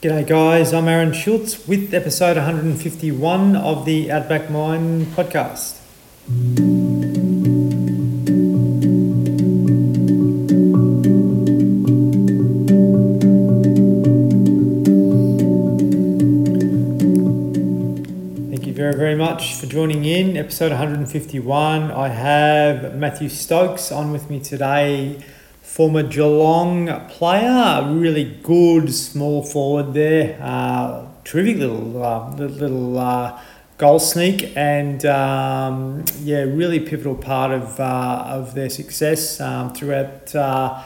G'day, guys. I'm Aaron Schultz with episode 151 of the Outback Mind podcast. Thank you very, very much for joining in. Episode 151. I have Matthew Stokes on with me today former Geelong player, really good small forward there, uh, terrific little uh, little uh, goal sneak, and um, yeah, really pivotal part of uh, of their success um, throughout uh,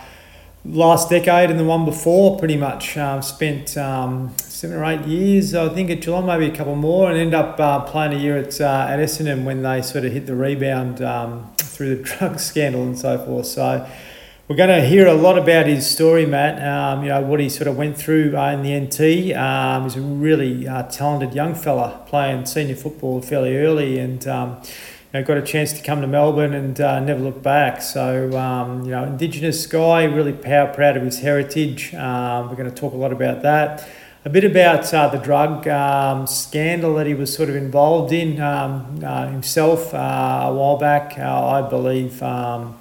last decade and the one before. Pretty much um, spent um, seven or eight years, I think, at Geelong, maybe a couple more, and end up uh, playing a year at at Essendon when they sort of hit the rebound um, through the drug scandal and so forth. So. We're going to hear a lot about his story, Matt. Um, you know what he sort of went through uh, in the NT. Um, he's a really uh, talented young fella playing senior football fairly early, and um, you know, got a chance to come to Melbourne and uh, never look back. So um, you know, Indigenous guy, really proud proud of his heritage. Um, we're going to talk a lot about that. A bit about uh, the drug um, scandal that he was sort of involved in um, uh, himself uh, a while back, uh, I believe. Um,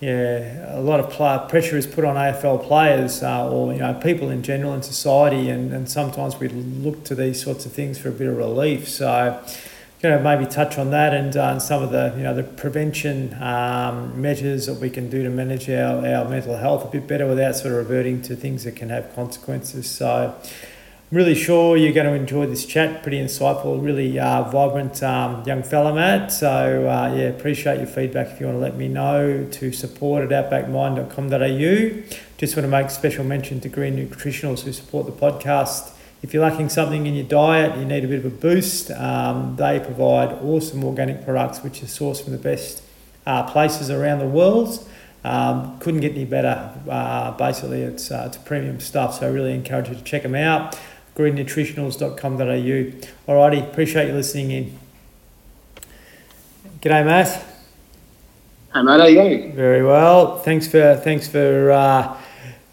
yeah, a lot of play, pressure is put on AFL players uh, or you know people in general in society, and, and sometimes we look to these sorts of things for a bit of relief. So, going to maybe touch on that and, uh, some of the you know the prevention um, measures that we can do to manage our, our mental health a bit better without sort of reverting to things that can have consequences. So really sure you're going to enjoy this chat. Pretty insightful, really uh, vibrant um, young fella, Matt. So, uh, yeah, appreciate your feedback if you want to let me know to support at outbackmind.com.au. Just want to make special mention to Green Nutritionals who support the podcast. If you're lacking something in your diet, you need a bit of a boost, um, they provide awesome organic products which are sourced from the best uh, places around the world. Um, couldn't get any better. Uh, basically, it's, uh, it's premium stuff, so I really encourage you to check them out greennutritionals.com.au. Alrighty, appreciate you listening in. G'day, Matt. Hey, mate, how you going? Very well. Thanks for thanks for uh,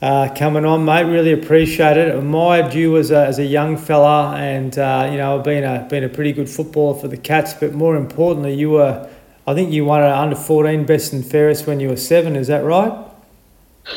uh, coming on, mate. Really appreciate it. Admired you as a, as a young fella, and uh, you know, been a been a pretty good footballer for the Cats. But more importantly, you were, I think you won an under fourteen best and fairest when you were seven. Is that right?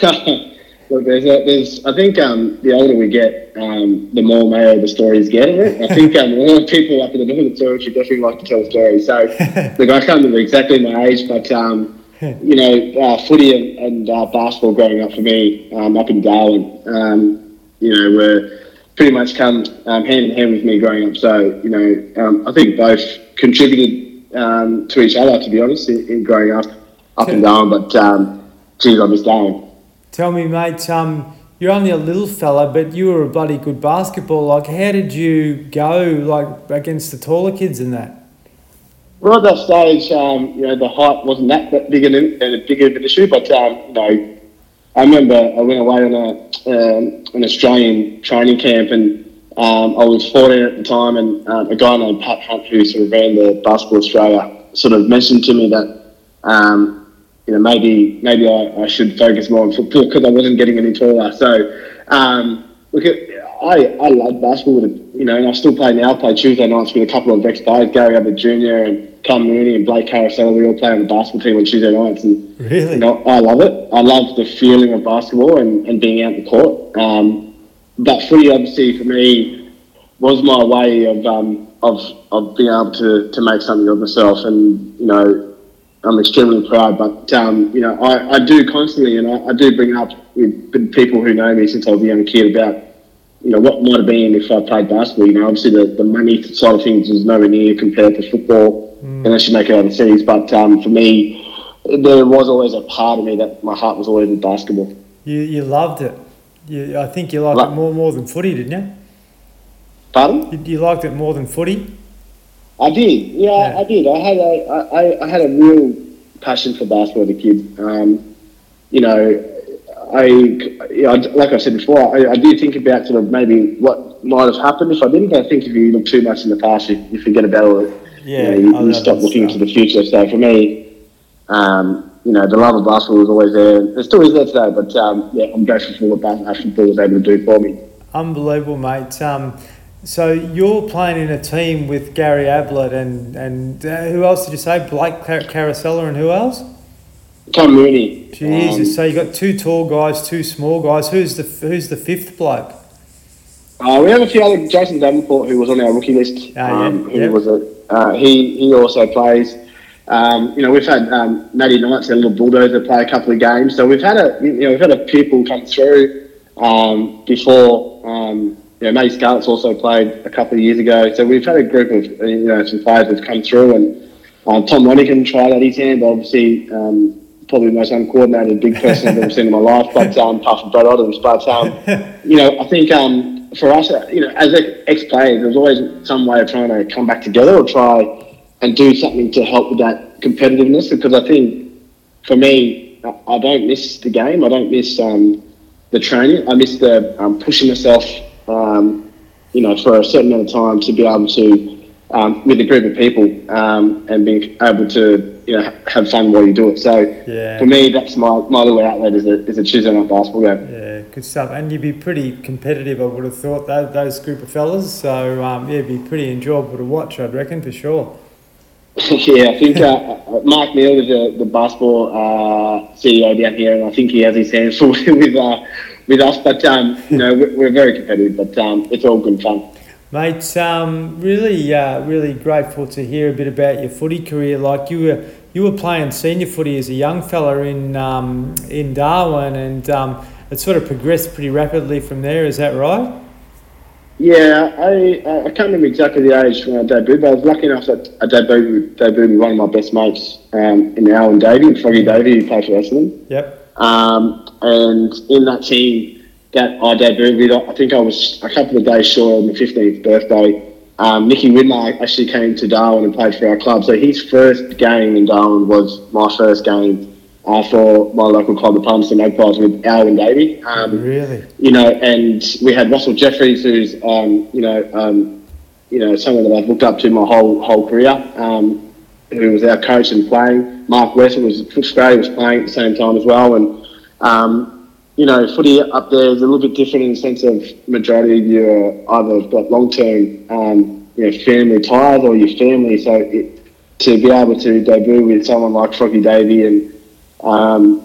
Look, there's, a, there's I think um, the older we get, um, the more mayo the stories get. I think um, a lot of people up in the northern territory definitely like to tell stories. So, look, I can't remember exactly my age, but um, you know, uh, footy and, and uh, basketball growing up for me um, up in Darwin, um, you know, were pretty much come um, hand in hand with me growing up. So, you know, um, I think both contributed um, to each other, to be honest, in, in growing up up in Darwin. But, um, geez, I miss Darwin. Tell me, mate, um, you're only a little fella, but you were a bloody good basketball. Like, how did you go, like, against the taller kids in that? Well, at that stage, um, you know, the height wasn't that, that big, an, a big of an issue, but, um, you know, I remember I went away on a, um, an Australian training camp and um, I was 14 at the time and um, a guy named Pat Hunt, who sort of ran the Basketball Australia, sort of mentioned to me that um, you know, maybe maybe I, I should focus more on football because I wasn't getting any taller. So, um, look, at, I I love basketball. With, you know, and I still play now. I play Tuesday nights with a couple of ex guys, Gary Ablett Jr. and Cam Mooney and Blake Caracella. We all play on the basketball team on Tuesday nights, and really, you know, I love it. I love the feeling of basketball and, and being out in the court. Um, but footy, obviously, for me, was my way of um, of of being able to to make something of myself, and you know I'm extremely proud. But um, you know, I, I do constantly, and I, I, do bring up with people who know me since I was a young kid about you know what might have been if I played basketball. You know, obviously the, the money side of things is nowhere near compared to football, mm. unless you make it overseas. But um, for me, there was always a part of me that my heart was always in basketball. You you loved it. You, I think you liked it more more than footy, didn't you? Pardon? You, you liked it more than footy. I did. Yeah, yeah, I did. I had a, I, I had a real passion for basketball as a kid. Um, you know, I, you know, like I said before, I, I, do think about sort of maybe what might have happened if I didn't. I think if you look too much in the past, you, you forget about it. Yeah, you, know, you, you stop looking into the future. So for me, um, you know, the love of basketball was always there. It still is there today, but um, yeah, I'm grateful for what basketball was able to do for me. Unbelievable, mate. Um, so you're playing in a team with Gary Ablett and and uh, who else did you say? Blake Car- Caracella and who else? Tom Mooney. Jesus. Um, so you got two tall guys, two small guys. Who's the who's the fifth bloke? Uh, we have a few other Jason Davenport who was on our rookie list. Yeah, um, who yeah. was a uh, he he also plays. Um, you know, we've had um, Matty Knights, a little bulldozer, play a couple of games. So we've had a you know we've had a people come through um, before. Um, you know, Matty Scarlett's also played a couple of years ago. So we've had a group of you know some players that's come through, and uh, Tom Lonergan tried at his hand. Obviously, um, probably the most uncoordinated big person I've ever seen in my life. But um, apart from Brad Adams, but um, you know, I think um, for us, uh, you know, as ex players, there's always some way of trying to come back together or try and do something to help with that competitiveness. Because I think for me, I I don't miss the game. I don't miss um, the training. I miss the um, pushing myself, um, you know, for a certain amount of time to be able to, um, with a group of people, um, and being able to, you know, have fun while you do it. So Yeah. for me, that's my, my little outlet is a, is a Tuesday night basketball game. Yeah, good stuff. And you'd be pretty competitive, I would have thought, those, those group of fellas. So, um, yeah, it'd be pretty enjoyable to watch, I'd reckon, for sure. yeah, I think uh, Mark Neal is the, the basketball uh, CEO down here, and I think he has his hands full with uh, with us. But um, you know, we're, we're very competitive, but um, it's all good fun. Mate, um, really, uh, really grateful to hear a bit about your footy career. Like you were, you were playing senior footy as a young fella in um, in Darwin, and um, it sort of progressed pretty rapidly from there. Is that right? Yeah, I I I can't remember exactly the age when I debuted, but I was lucky enough that I debuted, debuted with one of my best mates um, in Alwyn Davey, Froggy Davey, who played for Essendon. Yep. Um, and in that team that I debuted I think I was a couple of days short of my 15th birthday. Um, Nicky Winmar actually came to Darwin and played for our club. So his first game in Darwin was my first game uh, for my local club, the Palmerston Magpies, with Alwyn Davey. Um, Really? you know, and we had Russell Jeffries, who's um, you know, um, you know, someone that I've looked up to my whole whole career, um, who was our coach and playing. Mark West was Australia was playing at the same time as well, and um, you know, footy up there is a little bit different in the sense of majority of you are either got long term, um, you know, family ties or your family. So it, to be able to debut with someone like Froggy Davey and um,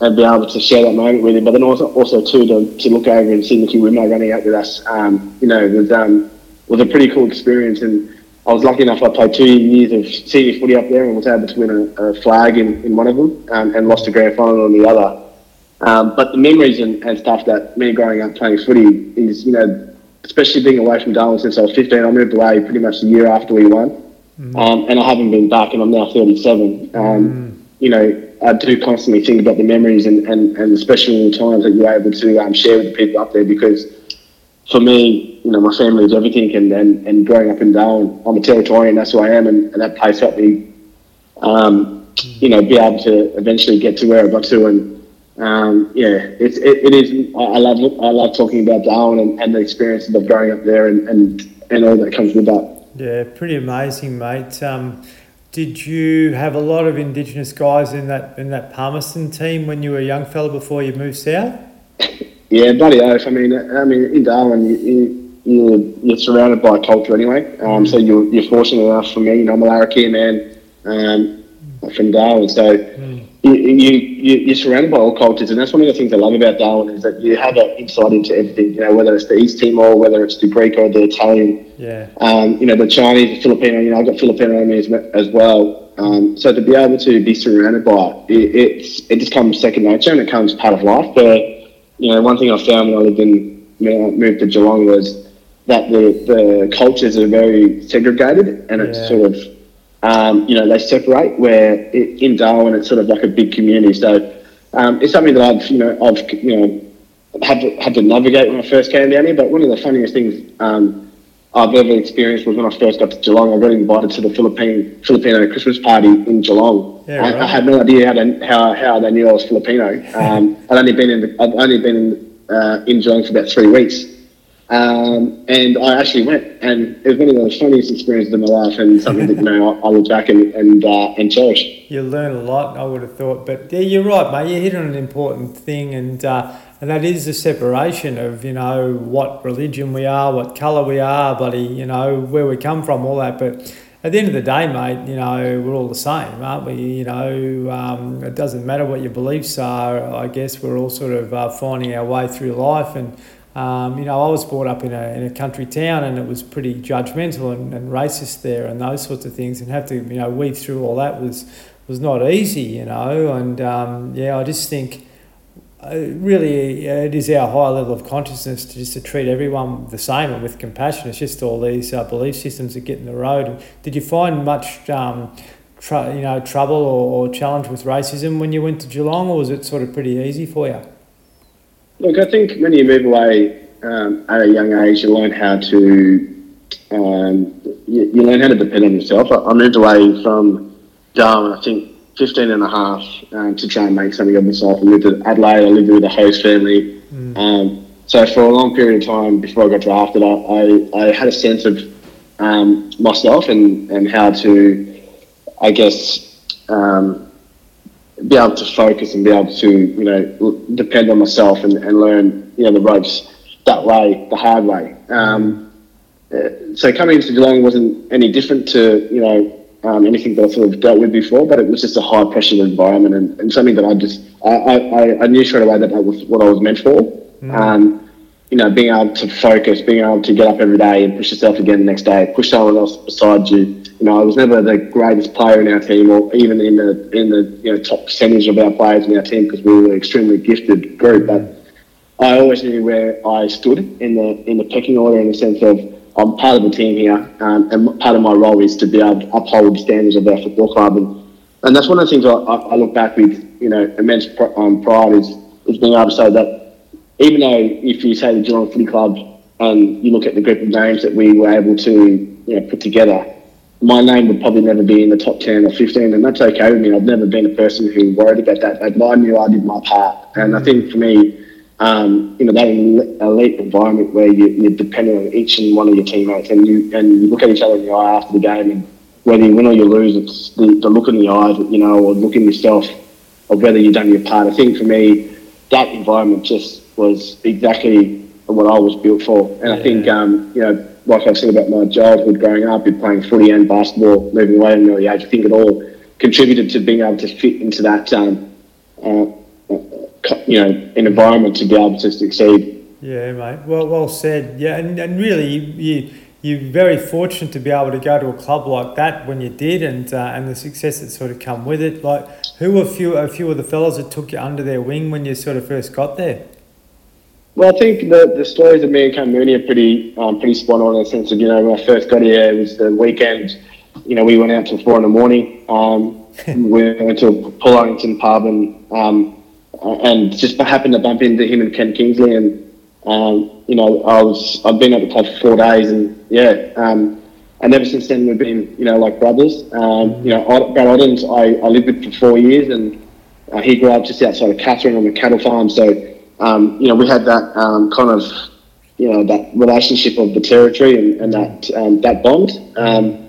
and be able to share that moment with him. But then also, also too, to, to look over and see Nicky Winmar running out with us, um, you know, was um, was a pretty cool experience. And I was lucky enough I played two years of senior footy up there and was able to win a, a flag in, in one of them um, and lost a grand final in the other. Um, but the memories and, and stuff that me growing up playing footy is, you know, especially being away from Darwin since I was 15, I moved away pretty much the year after we won. Um, and I haven't been back and I'm now 37. Um, You know, I do constantly think about the memories and, and, and especially the times that you're able to um, share with the people up there because for me, you know, my family is everything and, and, and growing up in Darwin, I'm a Territorian, that's who I am and, and that place helped me, um, you know, be able to eventually get to where I got to and um, yeah, it's, it, it is, I I love I love talking about Darwin and, and the experiences of growing up there and, and, and all that comes with that. Yeah, pretty amazing, mate. Um, did you have a lot of Indigenous guys in that in that Palmerston team when you were a young fella before you moved south? Yeah, bloody oath. I mean, I mean, in Darwin, you, you, you, you're surrounded by culture anyway. Um, so you're, you're fortunate enough for me. You know, I'm a Larrakia man um, from Darwin. So you, you, you, you're surrounded by all cultures. And that's one of the things I love about Darwin is that you have an insight into everything, you know, whether it's the East Timor, whether it's the Greek or the Italian Yeah, um, you know, the Chinese, the Filipino, you know, I've got Filipino in me as, as well. Um, so to be able to be surrounded by it, it, it's, it just comes second nature and it comes part of life. But, you know, one thing I found when I lived in, when I moved to Geelong was that the, the cultures are very segregated and it's sort of, um, you know, they separate where it, in Darwin it's sort of like a big community. So um, it's something that I've, you know, I've, you know, had to, had to navigate when I first came down here. But one of the funniest things um, I've ever experienced was when I first got to Geelong. I got invited to the Philippine Filipino Christmas party in Geelong. Yeah, I, I had no idea how they, how, how they knew I was Filipino. Um, I'd only been in the, I'd only been in, uh, in Geelong for about three weeks. Um, and I actually went, and it was one of the funniest experiences of my life, and something that you know I, I look back and and, uh, and cherish. you learn a lot. I would have thought, but yeah, you're right, mate. You hit on an important thing, and uh, and that is the separation of you know what religion we are, what colour we are, buddy, you know where we come from, all that. But at the end of the day, mate, you know we're all the same, aren't we? You know um, it doesn't matter what your beliefs are. I guess we're all sort of uh, finding our way through life and. Um, you know, I was brought up in a, in a country town and it was pretty judgmental and, and racist there and those sorts of things and have to, you know, weave through all that was, was not easy, you know. And um, yeah, I just think uh, really uh, it is our high level of consciousness to just to treat everyone the same and with compassion. It's just all these uh, belief systems that get in the road. Did you find much, um, tr- you know, trouble or, or challenge with racism when you went to Geelong, or was it sort of pretty easy for you? Look, I think when you move away um, at a young age, you learn how to um, you, you, learn how to depend on yourself. I, I, moved away from Darwin, I think 15 and a half, um, to try and make something of myself. I moved to Adelaide, I lived with a host family. Mm. Um, so for a long period of time before I got drafted, I, I, I had a sense of um, myself and, and how to, I guess, um, be able to focus and be able to, you know, depend on myself and, and learn, you know, the ropes that way, the hard way. Um, uh, so coming into Geelong wasn't any different to, you know, um, anything that I sort of dealt with before, but it was just a high pressure environment and, and something that I just, I, I, I knew straight away that that was what I was meant for. Mm. Um, you know, being able to focus, being able to get up every day and push yourself again the next day, push someone else beside you, you know, I was never the greatest player in our team, or even in the in the you know top percentage of our players in our team because we were an extremely gifted group. But I always knew where I stood in the in the pecking order in the sense of I'm part of the team here, um, and part of my role is to be able to uphold the standards of our football club, and and that's one of the things I, I look back with you know immense um, pride is is being able to say that even though if you say the Geelong Footy Club and you look at the group of names that we were able to you know put together my name would probably never be in the top 10 or 15, and that's okay with me. I've never been a person who worried about that. Like, I knew I did my part. And I think for me, um, you know, that elite environment where you, you're dependent on each and one of your teammates and you, and you look at each other in the eye after the game, and whether you win or you lose, it's the, the look in the eyes, you know, or look in yourself of whether you've done your part. I think for me, that environment just was exactly what I was built for. And yeah. I think, um, you know, like I've said about my childhood growing up, playing footy and basketball, moving away at an early age, I think it all contributed to being able to fit into that, um, uh, you know, an environment to be able to succeed. Yeah, mate. Well, well said. Yeah, and, and really, you, you are very fortunate to be able to go to a club like that when you did, and uh, and the success that sort of come with it. Like, who were a few a few of the fellas that took you under their wing when you sort of first got there? Well, I think the, the stories of me and Cam Mooney are pretty um, pretty spot on in the sense of, you know, when I first got here, it was the weekend. You know, we went out till four in the morning. Um, we went to Paul Arrington pub and um, and just happened to bump into him and Ken Kingsley. And, um, you know, I was, I've been at the club for four days and, yeah, um, and ever since then we've been, you know, like brothers. Um, you know, Brad Ottens, I, I lived with for four years and uh, he grew up just outside of Katherine on the cattle farm. So, um, you know, we had that um, kind of, you know, that relationship of the territory and, and that um, that bond. Um,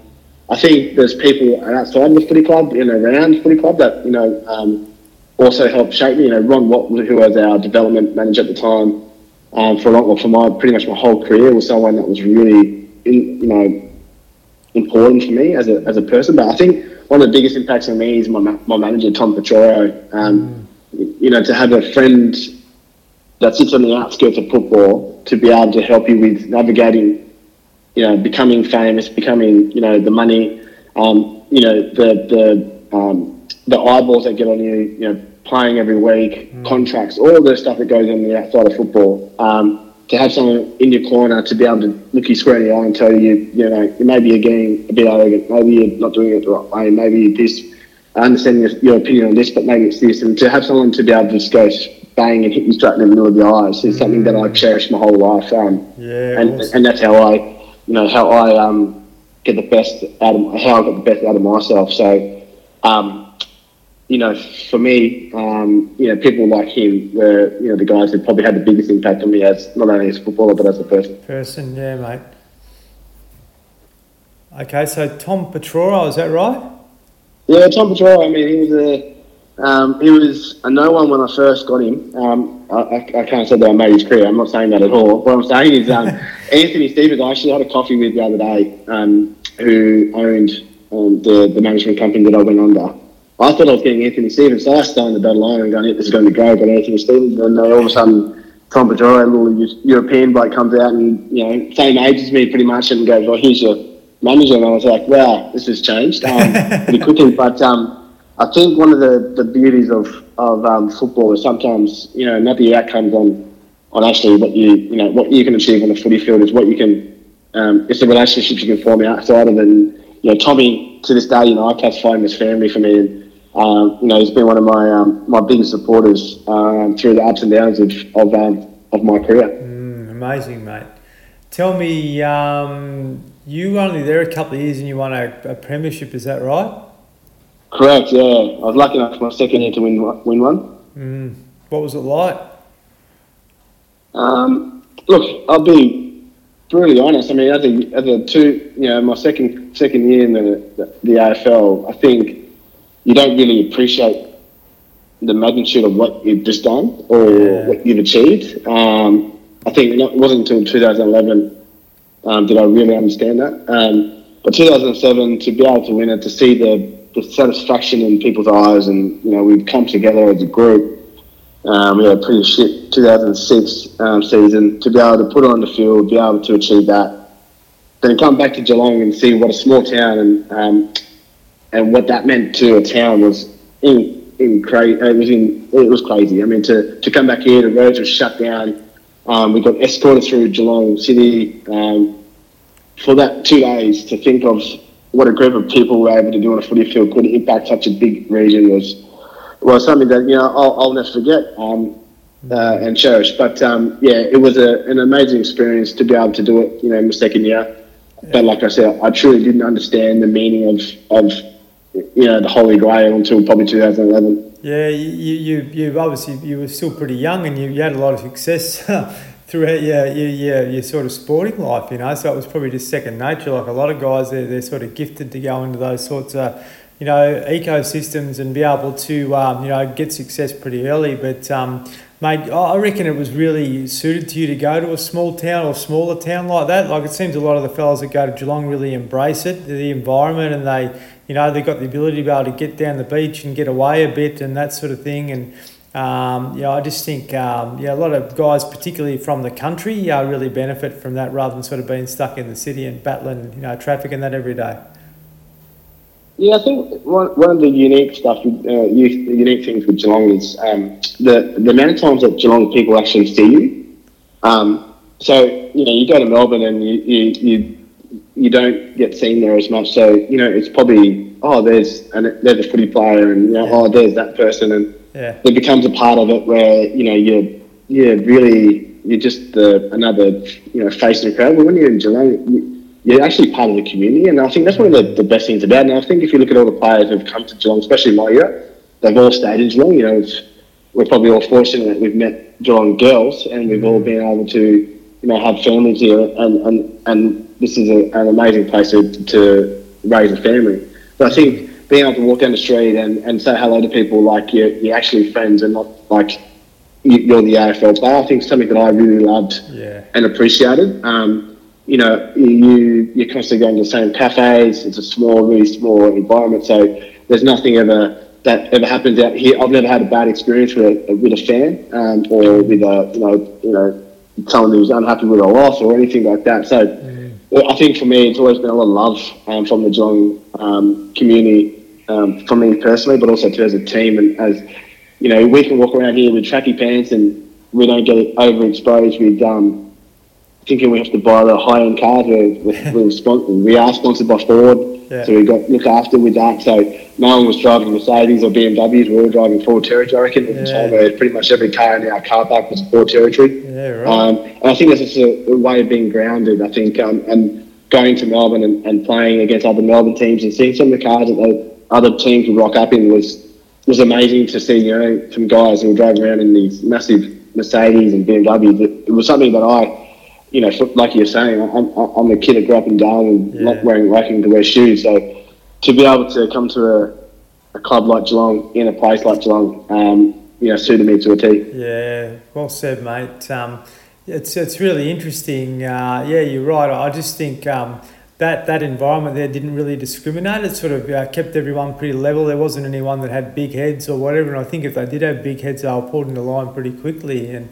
I think there's people outside the footy club and around the footy club that you know um, also helped shape me. You know, Ron Watt, who was our development manager at the time, um, for a long, well, for my pretty much my whole career, was someone that was really, in, you know, important for me as a as a person. But I think one of the biggest impacts on me is my my manager Tom Petroro. Um, mm. You know, to have a friend that sits on the outskirts of football to be able to help you with navigating, you know, becoming famous, becoming, you know, the money, um, you know, the the um, the eyeballs that get on you, you know, playing every week, mm. contracts, all the stuff that goes on the outside of football. Um, to have someone in your corner to be able to look you square in the eye and tell you, you know, maybe you're getting a bit arrogant, maybe you're not doing it the right way, maybe this. I understand your, your opinion on this, but maybe it's this. And to have someone to be able to just go bang and hit you straight in the middle of the eyes is something that I cherish my whole life. Um, yeah, and, awesome. and that's how I, you know, how I um, get the best out of how I get the best out of myself. So, um, you know, for me, um, you know, people like him were, you know, the guys who probably had the biggest impact on me as not only as a footballer but as a person. Person, yeah, mate. Okay, so Tom Petroro, is that right? Yeah, Tom Petroro. I mean, he was a Um, he was a no one when I first got him. Um, I, I, I can't say that I made his career. I'm not saying that at all. What I'm saying is um, Anthony Stevens. I actually had a coffee with the other day, um, who owned um, the the management company that I went under. I thought I was getting Anthony Stevens, so I starting the battle line and going, "This is going to be great." Got Anthony Stevens, and then all of a sudden, Tom Petroro, a little European bloke, comes out and you know same age as me pretty much, and goes, "Well, here's your manager." And I was like, "Wow, this has changed um, pretty quickly." But um, I think one of the, the beauties of of um, football is sometimes you know not the outcomes on on actually what you you know what you can achieve on the footy field is what you can um, it's the relationships you can form outside of it. And you know Tommy to this day you know I classify him as family for me. And, um, you know he's been one of my um, my biggest supporters um, through the ups and downs of of, um, of my career. Mm, amazing, mate. Tell me, um, you were only there a couple of years and you won a, a premiership. Is that right? Correct. Yeah, I was lucky enough for my second year to win win one. Mm. What was it like? Um, look, I'll be brutally honest. I mean, as a as a two, you know, my second second year in the the, the AFL, I think you don't really appreciate the magnitude of what you've just done or yeah. what you've achieved. Um, I think it wasn't until 2011 um, did I really understand that. Um, but 2007, to be able to win it, to see the the satisfaction in people's eyes, and you know we've come together as a group. Um, we had a pretty shit 2006 um, season to be able to put on the field, be able to achieve that. Then come back to Geelong and see what a small town and um, and what that meant to a town was in, in cra- It was in it was crazy. I mean, to, to come back here, the roads were shut down. Um, we got escorted through Geelong City um, for that two days to think of what a group of people were able to do on a footy field could impact such a big region was was something that you know I'll, I'll never forget um, uh, and cherish. But um, yeah, it was a, an amazing experience to be able to do it. You know, in the second year. But like I said, I truly didn't understand the meaning of of you know the Holy Grail until probably 2011. Yeah, you you, you obviously you were still pretty young and you, you had a lot of success throughout your, your, your, your sort of sporting life, you know. So it was probably just second nature. Like a lot of guys, they're, they're sort of gifted to go into those sorts of, you know, ecosystems and be able to, um, you know, get success pretty early. But, um, mate, I reckon it was really suited to you to go to a small town or smaller town like that. Like it seems a lot of the fellas that go to Geelong really embrace it, the environment, and they, you know, they got the ability to be able to get down the beach and get away a bit and that sort of thing. And, um, yeah, I just think um, yeah, a lot of guys, particularly from the country, uh, really benefit from that rather than sort of being stuck in the city and battling you know traffic and that every day. Yeah, I think one, one of the unique stuff, uh, unique things with Geelong is um, the the amount of times that Geelong people actually see you. Um, so you know, you go to Melbourne and you, you you you don't get seen there as much. So you know, it's probably oh, there's and there's a footy player, and you know, yeah. oh, there's that person, and yeah. it becomes a part of it where you know you're you're really you're just the, another you know face in the crowd. But when you're in Geelong, you, are actually part of the community, and I think that's one of the, the best things about it. And I think if you look at all the players who've come to Geelong, especially my year, they've all stayed in Geelong. You know, we're probably all fortunate that we've met Geelong girls, and we've all been able to you know have families here, and and, and this is a, an amazing place to, to raise a family. But I think being able to walk down the street and, and say hello to people like you're, you're actually friends and not like you're the AFL player, I think something that I really loved yeah. and appreciated. Um, you know, you you're constantly going to the same cafes. It's a small, really small environment, so there's nothing ever that ever happens out here. I've never had a bad experience with a, with a fan um, or with a you know you know someone who's unhappy with a loss or anything like that. So. Mm. I think for me, it's always been a lot of love um, from the Geelong um, community um, for me personally, but also too as a team. And as you know, we can walk around here with tracky pants and we don't get overexposed with um, thinking we have to buy the high end cars. We're, we're, we are sponsored by Ford, yeah. so we got look after with that. So no one was driving Mercedes or BMWs. We were all driving Ford Territory. I reckon at the time where pretty much every car in our car park was Ford Territory. Yeah, right. Um, and I think that's just a, a, way of being grounded. I think um, and going to Melbourne and, and playing against other Melbourne teams and seeing some of the cars that they other teams would rock up in was was amazing to see. You know, some guys who were driving around in these massive Mercedes and BMWs. It was something that I, you know, like you're saying, I'm, I'm a kid that grew up in Darwin, yeah. not wearing liking to wear shoes. So to be able to come to a a club like Geelong in a place like Geelong, um, you know, suited me to a T. Yeah, well said, mate. Um, it's it's really interesting. Uh, yeah, you're right. I just think um, that that environment there didn't really discriminate. It sort of uh, kept everyone pretty level. There wasn't anyone that had big heads or whatever. And I think if they did have big heads, they were pulled into line pretty quickly. And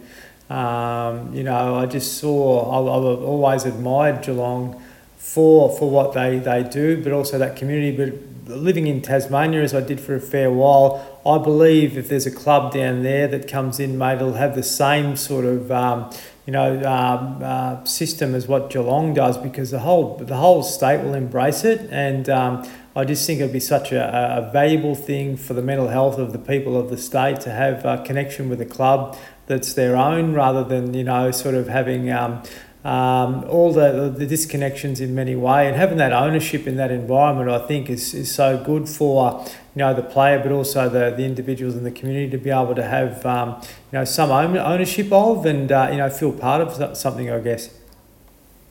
um, you know, I just saw. I, I've always admired Geelong for for what they, they do, but also that community. But living in Tasmania as I did for a fair while, I believe if there's a club down there that comes in, mate, it'll have the same sort of um, you know um, uh, system as what Geelong does because the whole the whole state will embrace it, and um, I just think it'd be such a, a valuable thing for the mental health of the people of the state to have a connection with a club that's their own rather than you know sort of having um, um, all the, the disconnections in many ways and having that ownership in that environment I think is, is so good for you know the player but also the, the individuals in the community to be able to have um, you know some ownership of and uh, you know feel part of something I guess.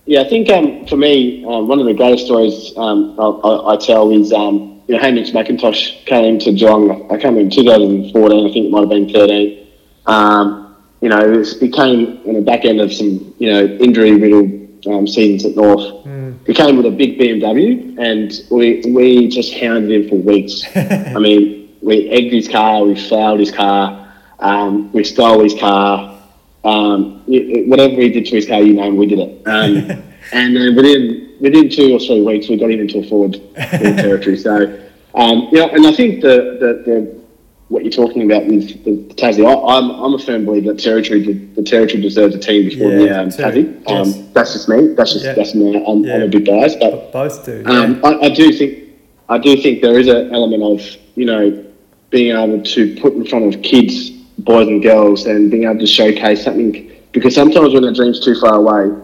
Yeah I think um, for me uh, one of the greatest stories um, I, I, tell is um, you know Hamish McIntosh came to Geelong I came in 2014 I think it might have been 13 um, you know, it, was, it came on the back end of some, you know, injury-riddled um, seasons at North. Mm. He came with a big BMW, and we we just hounded him for weeks. I mean, we egged his car, we fouled his car, um, we stole his car. Um, whatever he did to his car, you know, we did it. Um, and then within within two or three weeks, we got him into a forward, forward territory. So, um, you know, and I think the, the, the what you're talking about with the, Tassie. I'm, I'm a firm believer that territory the territory deserves a team before yeah, the um, Tassie. Um. That's just me. That's just yeah. that's me. I'm, yeah. I'm, a bit biased, but both do. Um, I, I, do think I do think there is an element of you know being able to put in front of kids, boys and girls, and being able to showcase something. Because sometimes when a dream's too far away,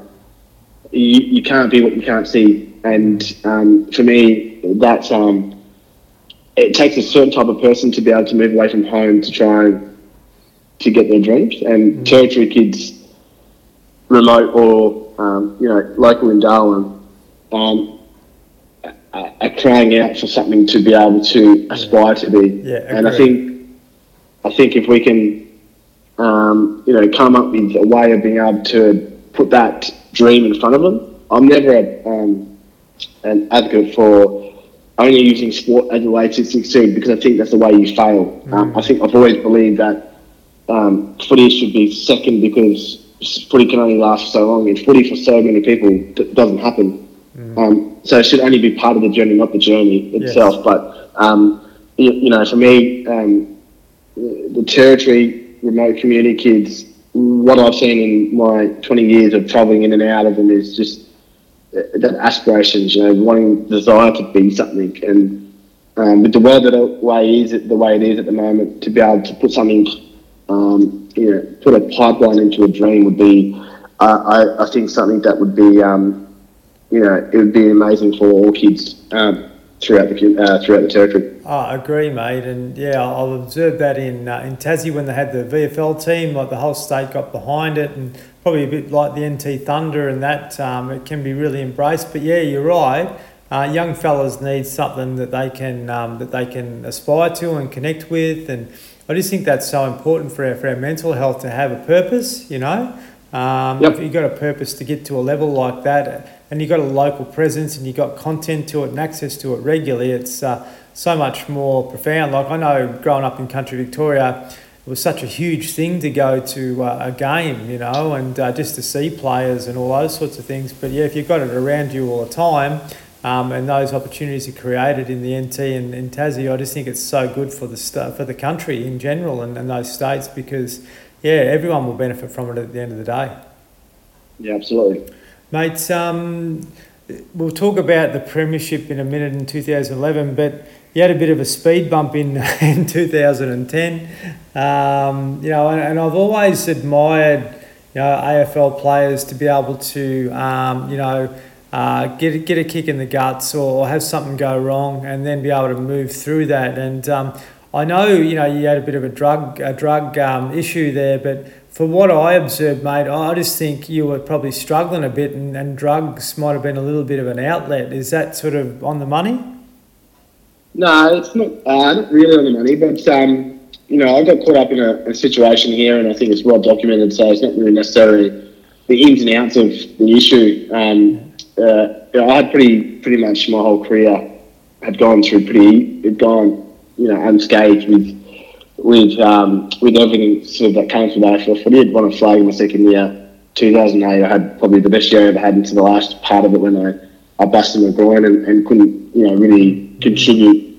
you, you can't be what you can't see. And um, for me, that's um, it takes a certain type of person to be able to move away from home to try to get their dreams. And mm-hmm. territory kids, remote or um, you know local in Darwin, um, are, are crying out for something to be able to aspire to be. Yeah, and I think I think if we can, um, you know, come up with a way of being able to put that dream in front of them. I'm never a, um, an advocate for only using sport as a way to succeed because I think that's the way you fail. Mm. Um, I think I've always believed that um, footy should be second because footy can only last for so long, and footy for so many people doesn't happen. Mm. Um, so it should only be part of the journey, not the journey itself. Yes. But um, you, you, know, for me, um, the territory, remote community kids, what I've seen in my 20 years of travelling in and out of them is just that aspirations, you know, wanting desire to be something, and um, with the world that way is the way it is at the moment, to be able to put something, um, you know, put a pipeline into a dream would be, uh, I, I think something that would be, um, you know, it would be amazing for all kids um, throughout the uh, throughout the territory. I agree, mate, and yeah, I've observed that in uh, in Tassie when they had the VFL team, like the whole state got behind it, and probably a bit like the NT Thunder and that um, it can be really embraced. But yeah, you're right. Uh, young fellas need something that they can um, that they can aspire to and connect with, and I just think that's so important for our, for our mental health to have a purpose. You know, um, yep. if you've got a purpose to get to a level like that, and you've got a local presence and you've got content to it and access to it regularly, it's uh, so much more profound. Like I know, growing up in country Victoria it was such a huge thing to go to uh, a game, you know, and uh, just to see players and all those sorts of things. But yeah, if you've got it around you all the time, um, and those opportunities are created in the NT and in Tassie, I just think it's so good for the st- for the country in general and, and those states because yeah, everyone will benefit from it at the end of the day. Yeah, absolutely, mates. Um, we'll talk about the premiership in a minute in 2011, but you had a bit of a speed bump in in 2010. Um, you know, and, and, I've always admired you know AFL players to be able to um, you know uh, get get a kick in the guts or, have something go wrong and then be able to move through that. And um, I know you know you had a bit of a drug a drug um, issue there, but for what I observed, mate, I just think you were probably struggling a bit, and, and drugs might have been a little bit of an outlet. Is that sort of on the money? No, it's not, uh, not really on the money, but um, you know, I got caught up in a, a, situation here, and I think it's well documented, so it's not really necessarily the ins and outs of the issue. Um, uh, I had pretty pretty much my whole career had gone through pretty, had gone, you know, unscathed with with um, with everything sort of that came from the AFL footy. I'd won a flag in my second year, 2008. I had probably the best year I ever had into the last part of it when I, I busted my groin and, and couldn't, you know, really contribute.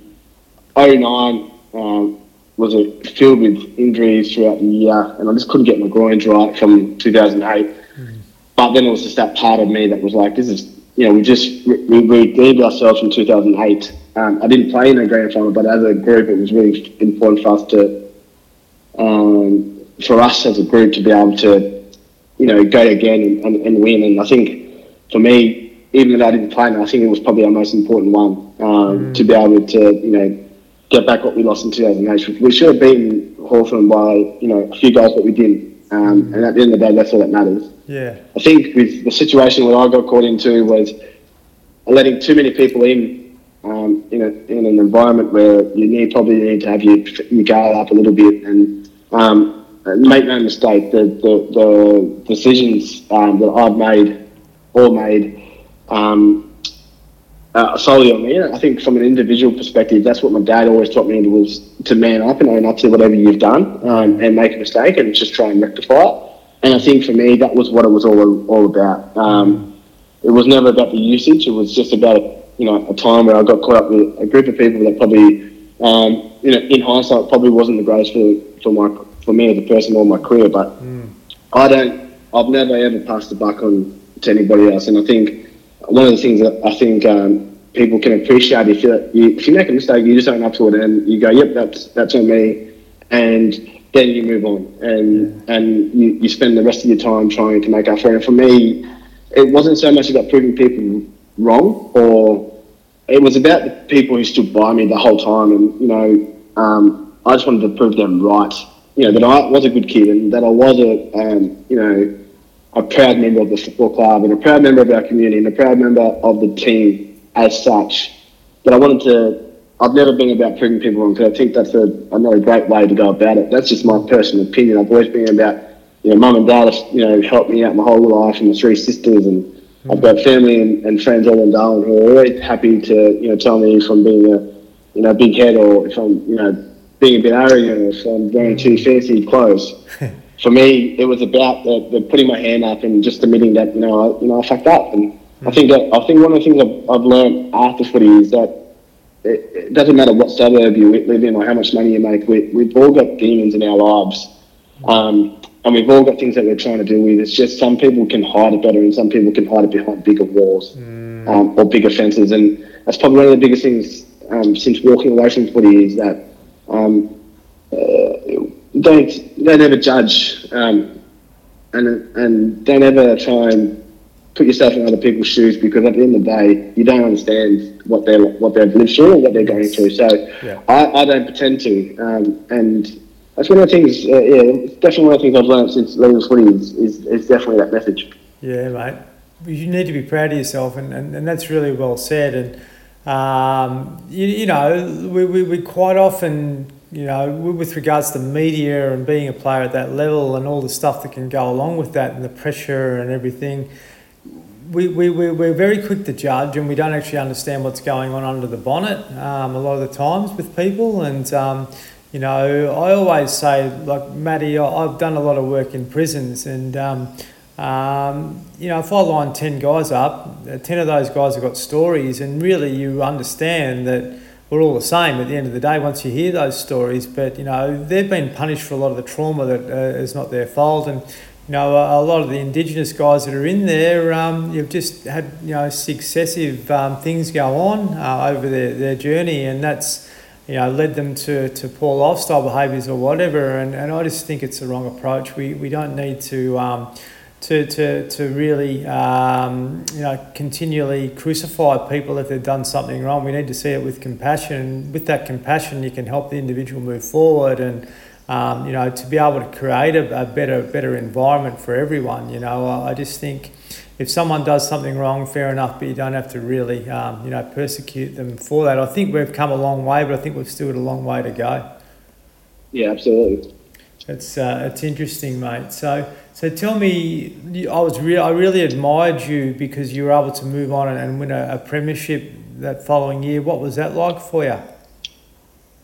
09 um, was a, filled with injuries throughout the year, and I just couldn't get my groins right from 2008. Mm-hmm. But then it was just that part of me that was like, this is, you know, we just we redeemed ourselves in 2008 um, I didn't play in the grand final, but as a group, it was really important for us to, um, for us as a group to be able to, you know, go again and, and, and, win. And I think for me, even though I didn't play, I think it was probably our most important one um, mm. to be able to, you know, get back what we lost in 2008. We should have beaten Hawthorn by, you know, a few goals, but we didn't. Um. And at the end of the day, that's all that matters. Yeah. I think with the situation that I got caught into was letting too many people in um, in, a, in an environment where you need probably need to have your, your guard up a little bit and, um, make no mistake, the, the, the decisions um, that I've made, all made, um, uh, solely on me. I think from an individual perspective, that's what my dad always taught me was to man up and own up to whatever you've done um, and make a mistake and just try and rectify it. And I think for me, that was what it was all all about. Um, it was never about the usage; it was just about you know, a time where I got caught up with a group of people that probably, um, you know, in hindsight, probably wasn't the greatest for, for my for me as a person or my career. But mm. I don't, I've never ever passed the buck on to anybody else. And I think one of the things that I think um, people can appreciate if you, if you make a mistake, you just own up to it and you go, yep, that's that's on me, and then you move on and yeah. and you, you spend the rest of your time trying to make up for it. And for me, it wasn't so much about proving people wrong or it was about the people who stood by me the whole time, and you know, um, I just wanted to prove them right. You know that I was a good kid, and that I was a, um, you know, a proud member of the football club, and a proud member of our community, and a proud member of the team as such. But I wanted to. I've never been about proving people wrong because I think that's a, another great way to go about it. That's just my personal opinion. I've always been about, you know, mum and dad have, you know, helped me out my whole life, and my three sisters, and I've got family and, and friends all in Darwin who are always happy to, you know, tell me if I'm being a, you know, big head or if I'm, you know, being a bit arrogant or if I'm wearing too fancy clothes. For me, it was about the, the, putting my hand up and just admitting that, you know, I, you know, I fucked up. And mm-hmm. I think that, I think one of the things I've, I've learned after footy is that it, it, doesn't matter what suburb you live in or how much money you make. We, we've all got demons in our lives. Um, and we've all got things that we're trying to deal with. It's just some people can hide it better, and some people can hide it behind bigger walls mm. um, or bigger fences. And that's probably one of the biggest things um, since walking away from footy is that um, uh, don't don't ever judge, um, and and don't ever try and put yourself in other people's shoes because at the end of the day, you don't understand what they're what they've lived through or what they're going through. So yeah. I, I don't pretend to, um, and that's one of the things. Uh, yeah, definitely one of the things I've learned since leaving footy is, is, is definitely that message. Yeah, mate. You need to be proud of yourself, and, and, and that's really well said. And um, you, you know, we, we, we quite often, you know, with regards to media and being a player at that level and all the stuff that can go along with that and the pressure and everything, we, we, we're very quick to judge and we don't actually understand what's going on under the bonnet um, a lot of the times with people. And um, you know, I always say, like Matty, I've done a lot of work in prisons, and um, um, you know, if I line ten guys up, uh, ten of those guys have got stories, and really you understand that we're all the same at the end of the day once you hear those stories. But you know, they've been punished for a lot of the trauma that uh, is not their fault, and you know, a, lot of the Indigenous guys that are in there, um, you've just had you know successive um, things go on uh, over their, their journey, and that's you know, led them to, to poor lifestyle behaviours or whatever. And, and I just think it's the wrong approach. We, we don't need to, um, to, to, to really, um, you know, continually crucify people if they've done something wrong. We need to see it with compassion. With that compassion, you can help the individual move forward and, um, you know, to be able to create a, a better, better environment for everyone. You know, I, I just think if someone does something wrong, fair enough, but you don't have to really, um, you know, persecute them for that. I think we've come a long way, but I think we've still got a long way to go. Yeah, absolutely. It's uh, it's interesting, mate. So so tell me, I was re- I really admired you because you were able to move on and, and win a, a premiership that following year. What was that like for you?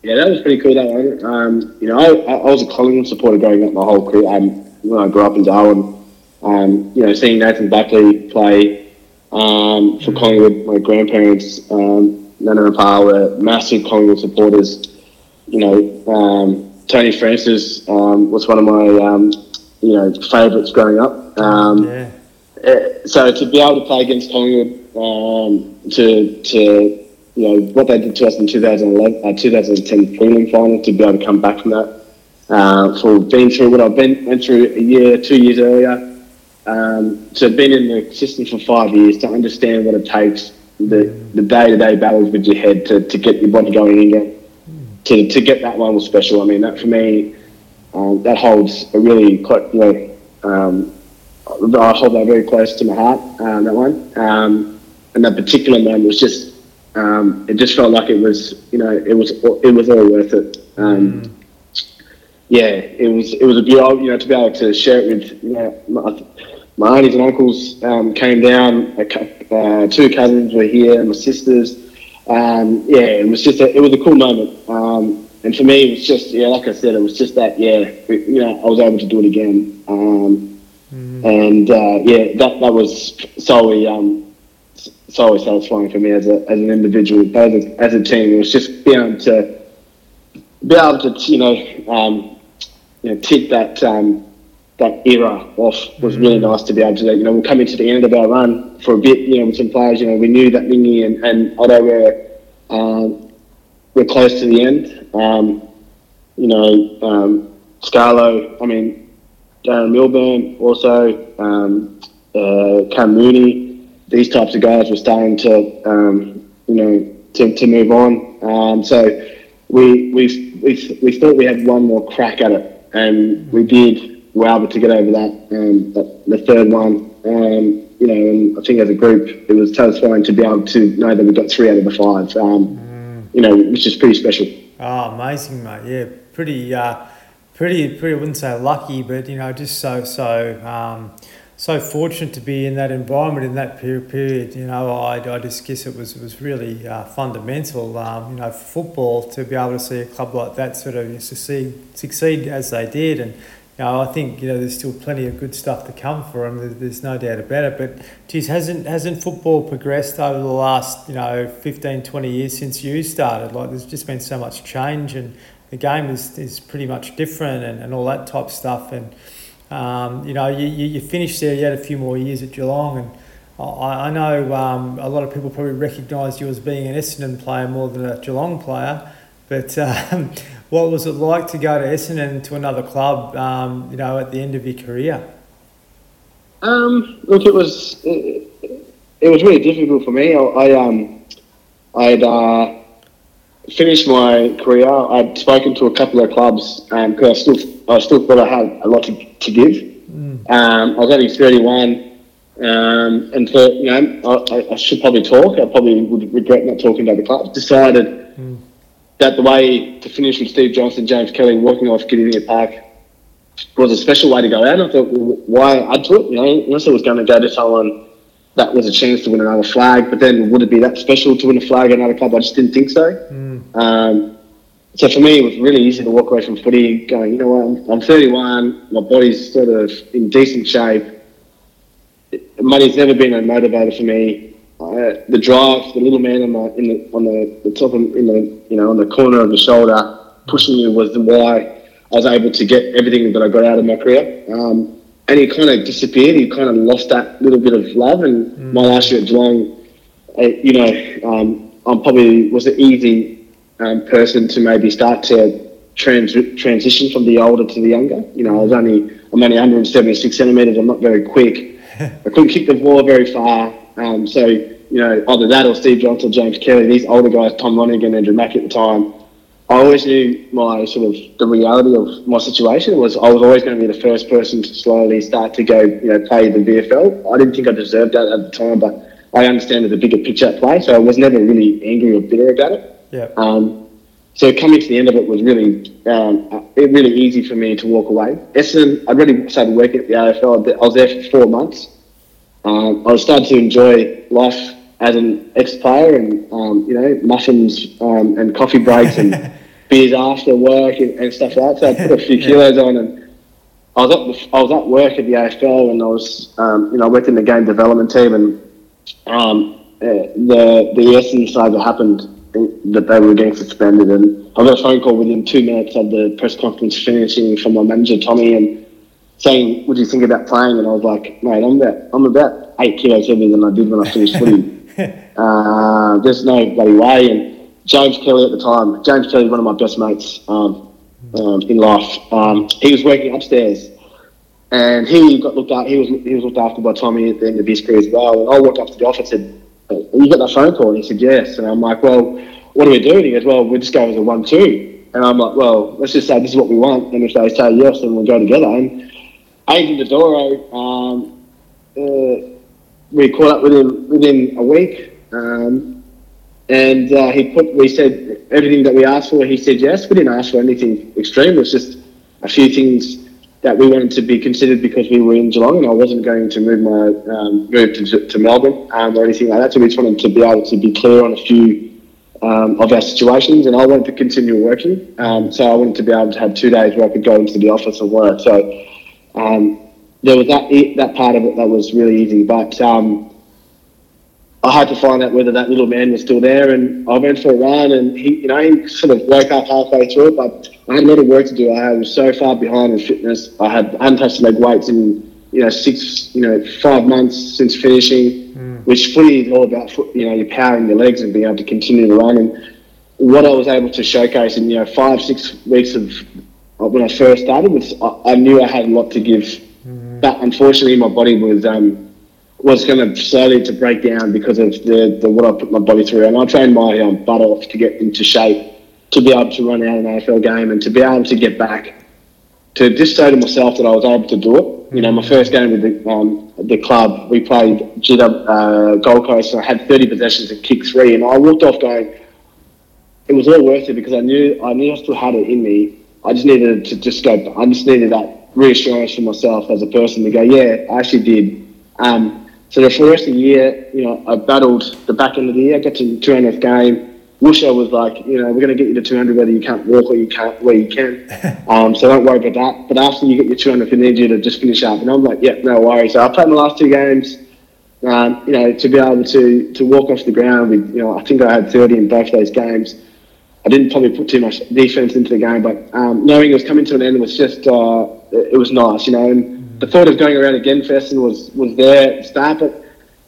Yeah, that was pretty cool. That one. Um, you know, I, I was a Collingwood supporter growing up my whole career. Um, when I grew up in Darwin, um, you know, seeing Nathan Buckley play um, for Collingwood, my grandparents, um, Nana and Pa were massive Collingwood supporters. You know, um, Tony Francis um, was one of my, um, you know, favourites growing up. Um, Yeah. uh, so to be able to play against Collingwood, um, to to you know what they did to us in 2011, uh, 2010 prelim final, to be able to come back from that, uh, for being through what I've been went through a year, two years earlier, um, to have been in the system for five years, to understand what it takes, the the day to day battles with your head to, to get your body going again. To, to get that one was special. I mean, that for me, um, that holds a really quite, you know, um, I hold that very close to my heart. Um, that one, um, and that particular moment was just, um, it just felt like it was, you know, it was, it was all worth it. Um, Yeah, it was, it was a beautiful, you know, to be able to share it with, you know, my, my aunties and uncles um, came down. A, uh, two cousins were here, and my sisters. Um, yeah, it was just, a, it was a cool moment. And for me, it was just, yeah, like I said, it was just that, yeah, it- you know, I was able to do it again. Um, and uh, yeah, that that was solely um, solely satisfying for me as a as an individual, but as a, as a team. It was just being able to be able to you know um, you know tick that um, that era off was really nice to be able to. You know, we're coming to the end of our run for a bit. You know, with some players. You know, we knew that Mingy and, and Otto were um, we're close to the end. Um, you know, um, Scarlo. I mean. Darren Milburn, also um, uh, Cam Mooney. These types of guys were starting to, um, you know, to, to move on. Um, so we, we we we thought we had one more crack at it, and we did. We were able to get over that, um, that the third one. Um, you know, and I think as a group, it was satisfying to be able to know that we got three out of the five. You know, which is pretty special. Oh, amazing, mate. Yeah, pretty, uh, pretty, pretty. I wouldn't say lucky, but you know, just so so um, so fortunate to be in that environment in that period. You know, I, I just guess it was was really uh, fundamental. Um, you know, for football to be able to see a club like that sort of succeed succeed as they did, and you I think you know there's still plenty of good stuff to come for. There's, there's no doubt about it. But geez, hasn't hasn't football progressed over the last you know 15, 20 years since you started? Like there's just been so much change, and the game is, is pretty much different, and, and all that type of stuff. And um, you know, you, you, you finished there. You had a few more years at Geelong, and I, I know um, a lot of people probably recognise you as being an Essendon player more than a Geelong player. But um, what was it like to go to Essendon to another club? Um, you know, at the end of your career. Um, look, it was it, it was really difficult for me. I, I um, I'd uh, finished my career. I'd spoken to a couple of clubs because I still I still thought I had a lot to, to give. Um, I was only thirty one, um, and thought you know I, I should probably talk. I probably would regret not talking to other clubs. Decided that the way to finish with Steve Johnson, James Kelly walking off Kardinia Park was a special way to go out. And I thought, well, why add to it? You know, unless it was going to go to someone that was a chance to win another flag, but then would it be that special to win a flag at another club? I just didn't think so. Um, so for me, it was really easy to walk away from footy going, you know what, I'm, I'm 31, my body's sort of in decent shape. Money's never been a motivator for me. Uh, the drive, the little man on the, in the, on the, the top of, in the, you know, on the corner of the shoulder, pushing you was why I was able to get everything that I got out of my career. Um, and he kind of disappeared. He kind of lost that little bit of love. And my last year at Geelong, uh, you know, um, I'm probably was an easy um, person to maybe start to trans- transition from the older to the younger. You know, I was only I'm only 176 centimeters. I'm not very quick. I couldn't kick the ball very far. Um, so you know, either that or Steve Johnson, James Kelly, these older guys, Tom Lonergan, Andrew Mack at the time, I always knew my sort of the reality of my situation was I was always going to be the first person to slowly start to go, you know, play the VFL. I didn't think I deserved that at the time, but I understand the bigger picture at play, so I was never really angry or bitter about it. Yeah. Um, so coming to the end of it was really, um, it really easy for me to walk away. Essendon, I'd already started working at the AFL. I was there for four months. Um, I was starting to enjoy life as an ex-player and, um, you know, muffins um, and coffee breaks and beers after work and, and, stuff like that. So I put a few kilos on and I was at I was at work at the AFL and I was, um, you know, I worked in the game development team and um, uh, the the Essendon side that happened that they were getting suspended and I got a phone call within two minutes of the press conference finishing from my manager Tommy and saying, "What do you think about playing?" And I was like, "Mate, I'm about I'm about eight kilos heavier than I did when I finished footy." uh, there's no bloody way. And James Kelly at the time, James Kelly, one of my best mates um, um, in life. Um, he was working upstairs, and he got looked at. He was he was looked after by Tommy at the end of his career as well. And I walked up to the office and said, "You got that phone call?" And he said, "Yes." And I'm like, "Well, what do we do?" And he goes, "Well, we're just go as a one-two." And I'm like, "Well, let's just say this is what we want, and if they say yes, then we'll go together." And Adrian Dodoro, um, uh, we caught up with him within a week. Um, and uh, he put, we said everything that we asked for, he said yes. We didn't ask for anything extreme. It was just a few things that we wanted to be considered because we were in Geelong and I wasn't going to move my um, move to, to Melbourne um, or anything like that. So we just wanted to be able to be clear on a few um, of our situations and I wanted to continue working. Um, so I wanted to be able to have two days where I could go into the office and work. So um, there was that that part of it that was really easy, but um, I had to find out whether that little man was still there. And I went for a run, and he, you know, he sort of woke up halfway through it. But I had a lot of work to do. I was so far behind in fitness. I had hadn't touched leg weights in you know six, you know, five months since finishing. Mm. Which footy is all about, you know, you're powering your legs and being able to continue to run. And what I was able to showcase in you know five six weeks of when I first started was I, I knew I had a lot to give Mm-hmm. But unfortunately, my body was um, was going to slowly to break down because of the, the what I put my body through. And I trained my um, butt off to get into shape to be able to run out an AFL game and to be able to get back to just say to myself that I was able to do it. You know, my mm-hmm. first game with the um, the club, we played GW, uh, Gold Coast, and I had 30 possessions and kicked three, and I walked off going, it was all worth it because I knew I knew I still had it in me. I just needed to just go. I just needed that reassurance for myself as a person to go, yeah, I actually did. Um, so the first of the year, you know, I battled the back end of the year, I got to the 200th game. Woosha was like, you know, we're going to get you to 200 whether you can't walk or you can't, where you can. Um, so don't worry about that. But after you get your 200, we need you to just finish up. And I'm like, yeah, no worries. So I played my last two games. Um, you know, to be able to to walk off the ground with, you know, I think I had 30 in both those games. I didn't probably put too much defense into the game, but um, knowing it was coming to an end was just uh, it was nice, you know. And the thought of going around again for Essendon was was there at the start, but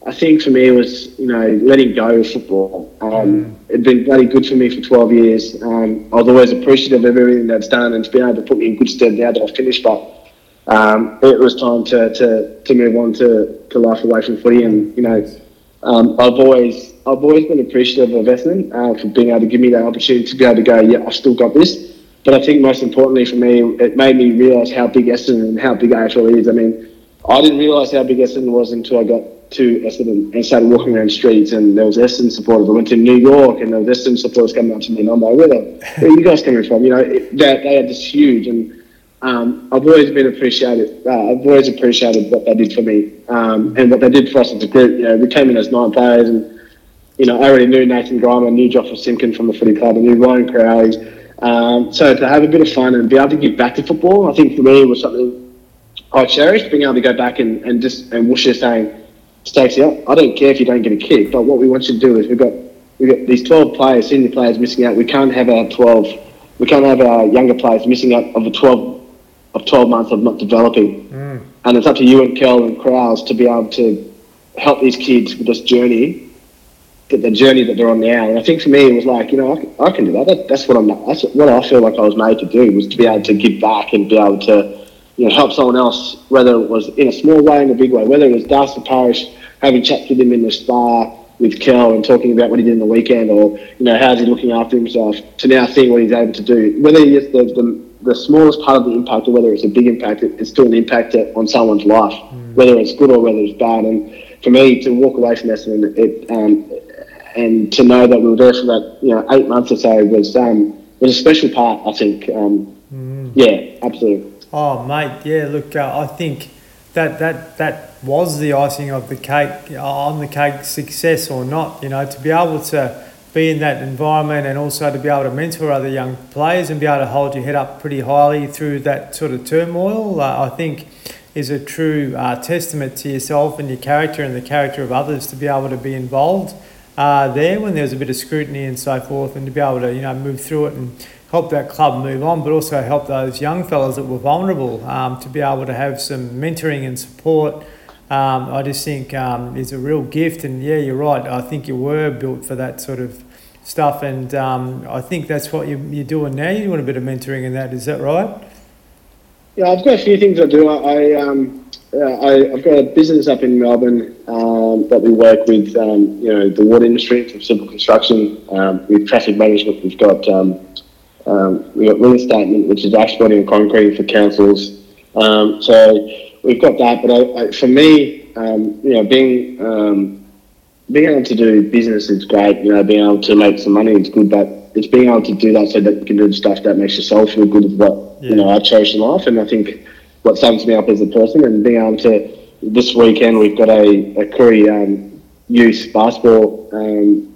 I think for me it was you know letting go of football. Um, mm. It'd been bloody good for me for 12 years. Um, I was always appreciative of everything that's done, and it's been able to put me in good stead now that I've finished. But um, it was time to, to, to move on to, to life away from footy, and you know um, I've always I've always been appreciative of Essendon uh, for being able to give me that opportunity to be able to go, yeah, I've still got this. But I think most importantly for me, it made me realise how big Essendon and how big AFL is. I mean, I didn't realise how big Essendon was until I got to Essendon and started walking around streets and there was Essendon supporters. I went to New York and there was Essendon supporters coming up to me and I'm like, where, the, where are you guys coming from? You know, they are just huge and um, I've always been appreciated. Uh, I've always appreciated what they did for me um, and what they did for us as a group. You know, we came in as nine players and, you know, I already knew Nathan Grima, I knew Joshua Simpkin from the footy club, I knew Ryan Crowley. Um, so to have a bit of fun and be able to give back to football, I think for me was something I cherished, being able to go back and, and just and Woosha saying, Stacey, I don't care if you don't get a kick, but what we want you to do is we've got we've got these 12 players, senior players missing out. We can't have our 12, we can't have our younger players missing out of the 12 of 12 months of not developing. Mm. And it's up to you and Kel and Krause to be able to help these kids with this journey the journey that they're on now. And I think for me, it was like, you know, I can, I can do that. that. That's what I'm. That's what I feel like I was made to do was to be able to give back and be able to, you know, help someone else, whether it was in a small way, in a big way, whether it was Darcy Parish having chats with him in the spa, with Kel and talking about what he did in the weekend, or you know how's he looking after himself, to now seeing what he's able to do. Whether it's the, the, the smallest part of the impact or whether it's a big impact, it, it's still an impact on someone's life, mm. whether it's good or whether it's bad. And for me, to walk away from Essendon, it um, and to know that we were there for that you know eight months or so was um, was a special part. I think. Um, mm. Yeah, absolutely. Oh, mate, yeah. Look, uh, I think that that that was the icing of the cake uh, on the cake, success or not. You know, to be able to be in that environment and also to be able to mentor other young players and be able to hold your head up pretty highly through that sort of turmoil, uh, I think is a true uh, testament to yourself and your character and the character of others to be able to be involved uh, there when there's a bit of scrutiny and so forth and to be able to you know move through it and help that club move on, but also help those young fellas that were vulnerable um, to be able to have some mentoring and support. Um, I just think um, is a real gift, and yeah, you're right. I think you were built for that sort of stuff, and um, I think that's what you, you're doing now. You're doing a bit of mentoring in that. Is that right? Yeah, I've got a few things I do. I, um, I I've got a business up in Melbourne um, that we work with. Um, you know, the water industry, from civil construction, um, with traffic management. We've got um, um, we got real estate, which is asphalt and concrete for councils. Um, so we've got that. But I, I, for me, um, you know, being um, being able to do business is great. You know, being able to make some money is good, but it's being able to do that so that you can do the stuff that makes yourself feel good. Is what yeah. you know I cherish in life, and I think what sums me up as a person. And being able to this weekend we've got a a Koori um, youth basketball um,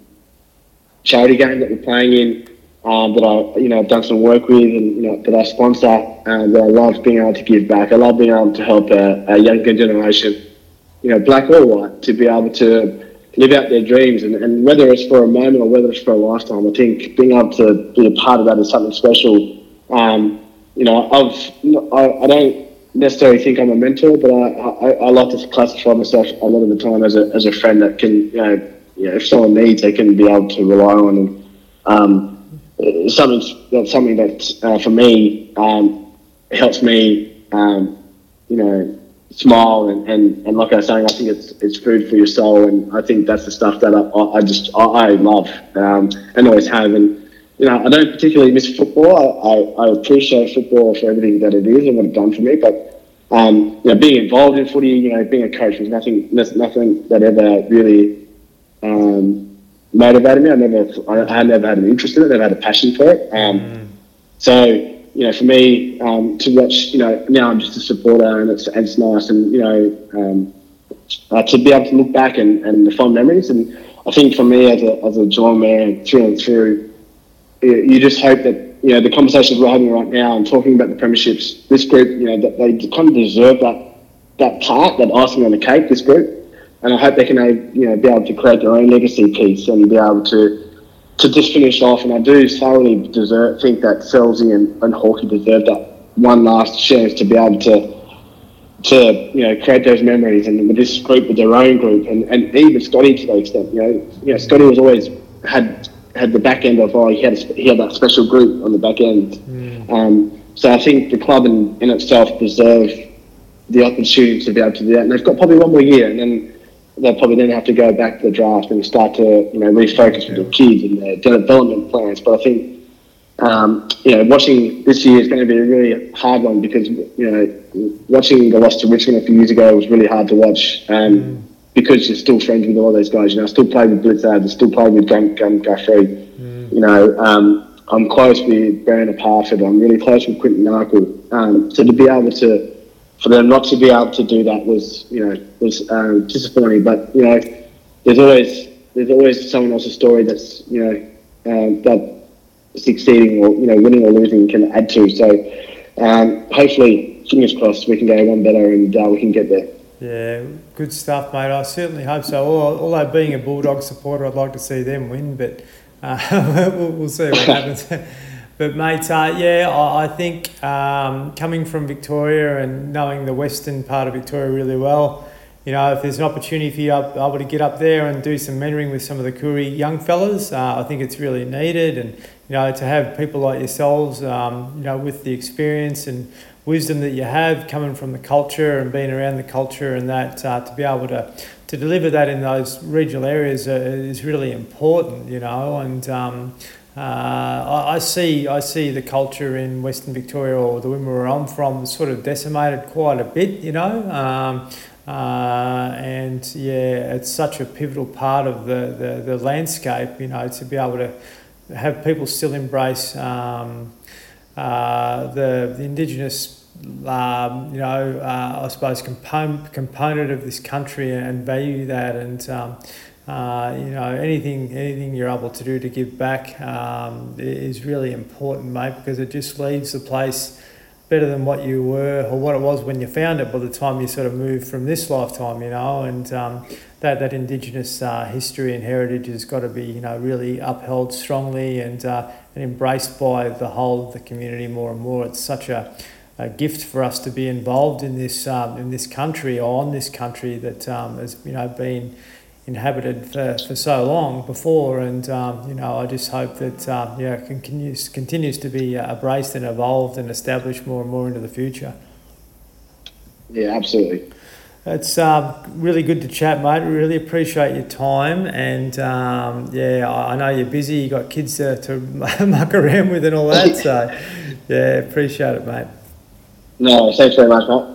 charity game that we're playing in um, that I, you know, I've done some work with and, you know, that I sponsor and that I love being able to give back. I love being able to help a, a younger generation, you know, black or white, to be able to live out their dreams. And, and whether it's for a moment or whether it's for a lifetime, I think being able to be a part of that is something special. Um, you know, I've, I, I don't necessarily think I'm a mentor, but I, I, I like to classify myself a lot of the time as a, as a friend that can, you know, you know, if someone needs, they can be able to rely on. And, um, something that's something that uh, for me um, helps me, um, you know, smile and, and, and like I was saying, I think it's it's food for your soul, and I think that's the stuff that I, I just I, I love um, and always have. And you know, I don't particularly miss football. I, I, I appreciate football for everything that it is and what it's done for me, but. Um, you know, being involved in footy, you know, being a coach was nothing, nothing that ever really um, motivated me. I never, I, I never had an interest in it. I never had a passion for it. Um, mm. So you know, for me um, to watch, you know, now I'm just a supporter, and it's and it's nice, and you know, um, uh, to be able to look back and, and the fond memories, and I think for me as a as a Geelong man through and through, you just hope that you know the conversations we're having right now and talking about the premierships, this group, you know, that they kind of deserve that that part, that icing on the cake. This group, and I hope they can you know be able to create their own legacy piece and be able to to just finish off. And I do thoroughly deserve, think that Selzy and, and Hawkey deserve that one last chance to be able to to you know create those memories and with this group with their own group and, and even Scotty to the extent you know you know Scotty was always had had the back end of oh he had a, he had that special group on the back end mm. um, so I think the club in, in itself deserve the opportunity to be able to do that and they've got probably one more year and then they'll probably then have to go back to the draft and start to you know refocus with the kids and their development plans. But I think um, you know watching this year is going to be a really hard one because you know watching the loss to Richmond a few years ago was really hard to watch. Um, mm. Because you're still friends with all those guys, you know. I still play with Blizzard, I still play with Gun, Gun Guthrie. Mm. You know, um, I'm close with Brandan Parfitt. I'm really close with Quinton Narkle. Um, so to be able to for them not to be able to do that was, you know, was um, disappointing. But you know, there's always there's always someone else's story that's you know um, that succeeding or you know winning or losing can add to. So um, hopefully, fingers crossed, we can go one better and uh, we can get there. Yeah, good stuff, mate. I certainly hope so. Although being a Bulldog supporter, I'd like to see them win, but uh, we'll, we'll see what happens. But mate, uh, yeah, I, I think um, coming from Victoria and knowing the western part of Victoria really well, you know, if there's an opportunity for you to able to get up there and do some mentoring with some of the Koori young fellas, uh, I think it's really needed. And, you know, to have people like yourselves, um, you know, with the experience and wisdom that you have coming from the culture and being around the culture and that, uh, to be able to to deliver that in those regional areas uh, is really important, you know, and um, uh, I, I, see I see the culture in Western Victoria or the where I'm from sort of decimated quite a bit, you know. Um, uh, and yeah, it's such a pivotal part of the, the, the, landscape, you know, to be able to have people still embrace um, uh, the, the Indigenous um, you know, uh, I suppose component component of this country and value that, and um, uh, you know, anything anything you're able to do to give back um, is really important, mate, because it just leaves the place better than what you were or what it was when you found it by the time you sort of moved from this lifetime, you know, and um, that, that Indigenous uh, history and heritage has got to be, you know, really upheld strongly and, uh, and embraced by the whole of the community more and more. It's such a, a gift for us to be involved in this, um, in this country or on this country that um, has, you know, been inhabited for, for so long before. And, um, you know, I just hope that, um, yeah, continues, continues to be uh, embraced and evolved and established more and more into the future. Yeah, absolutely. It's um, really good to chat, mate. Really appreciate your time, and um, yeah, I, I know you're busy. You got kids to, to muck around with and all that. So, yeah, appreciate it, mate. No, thanks very much, mate.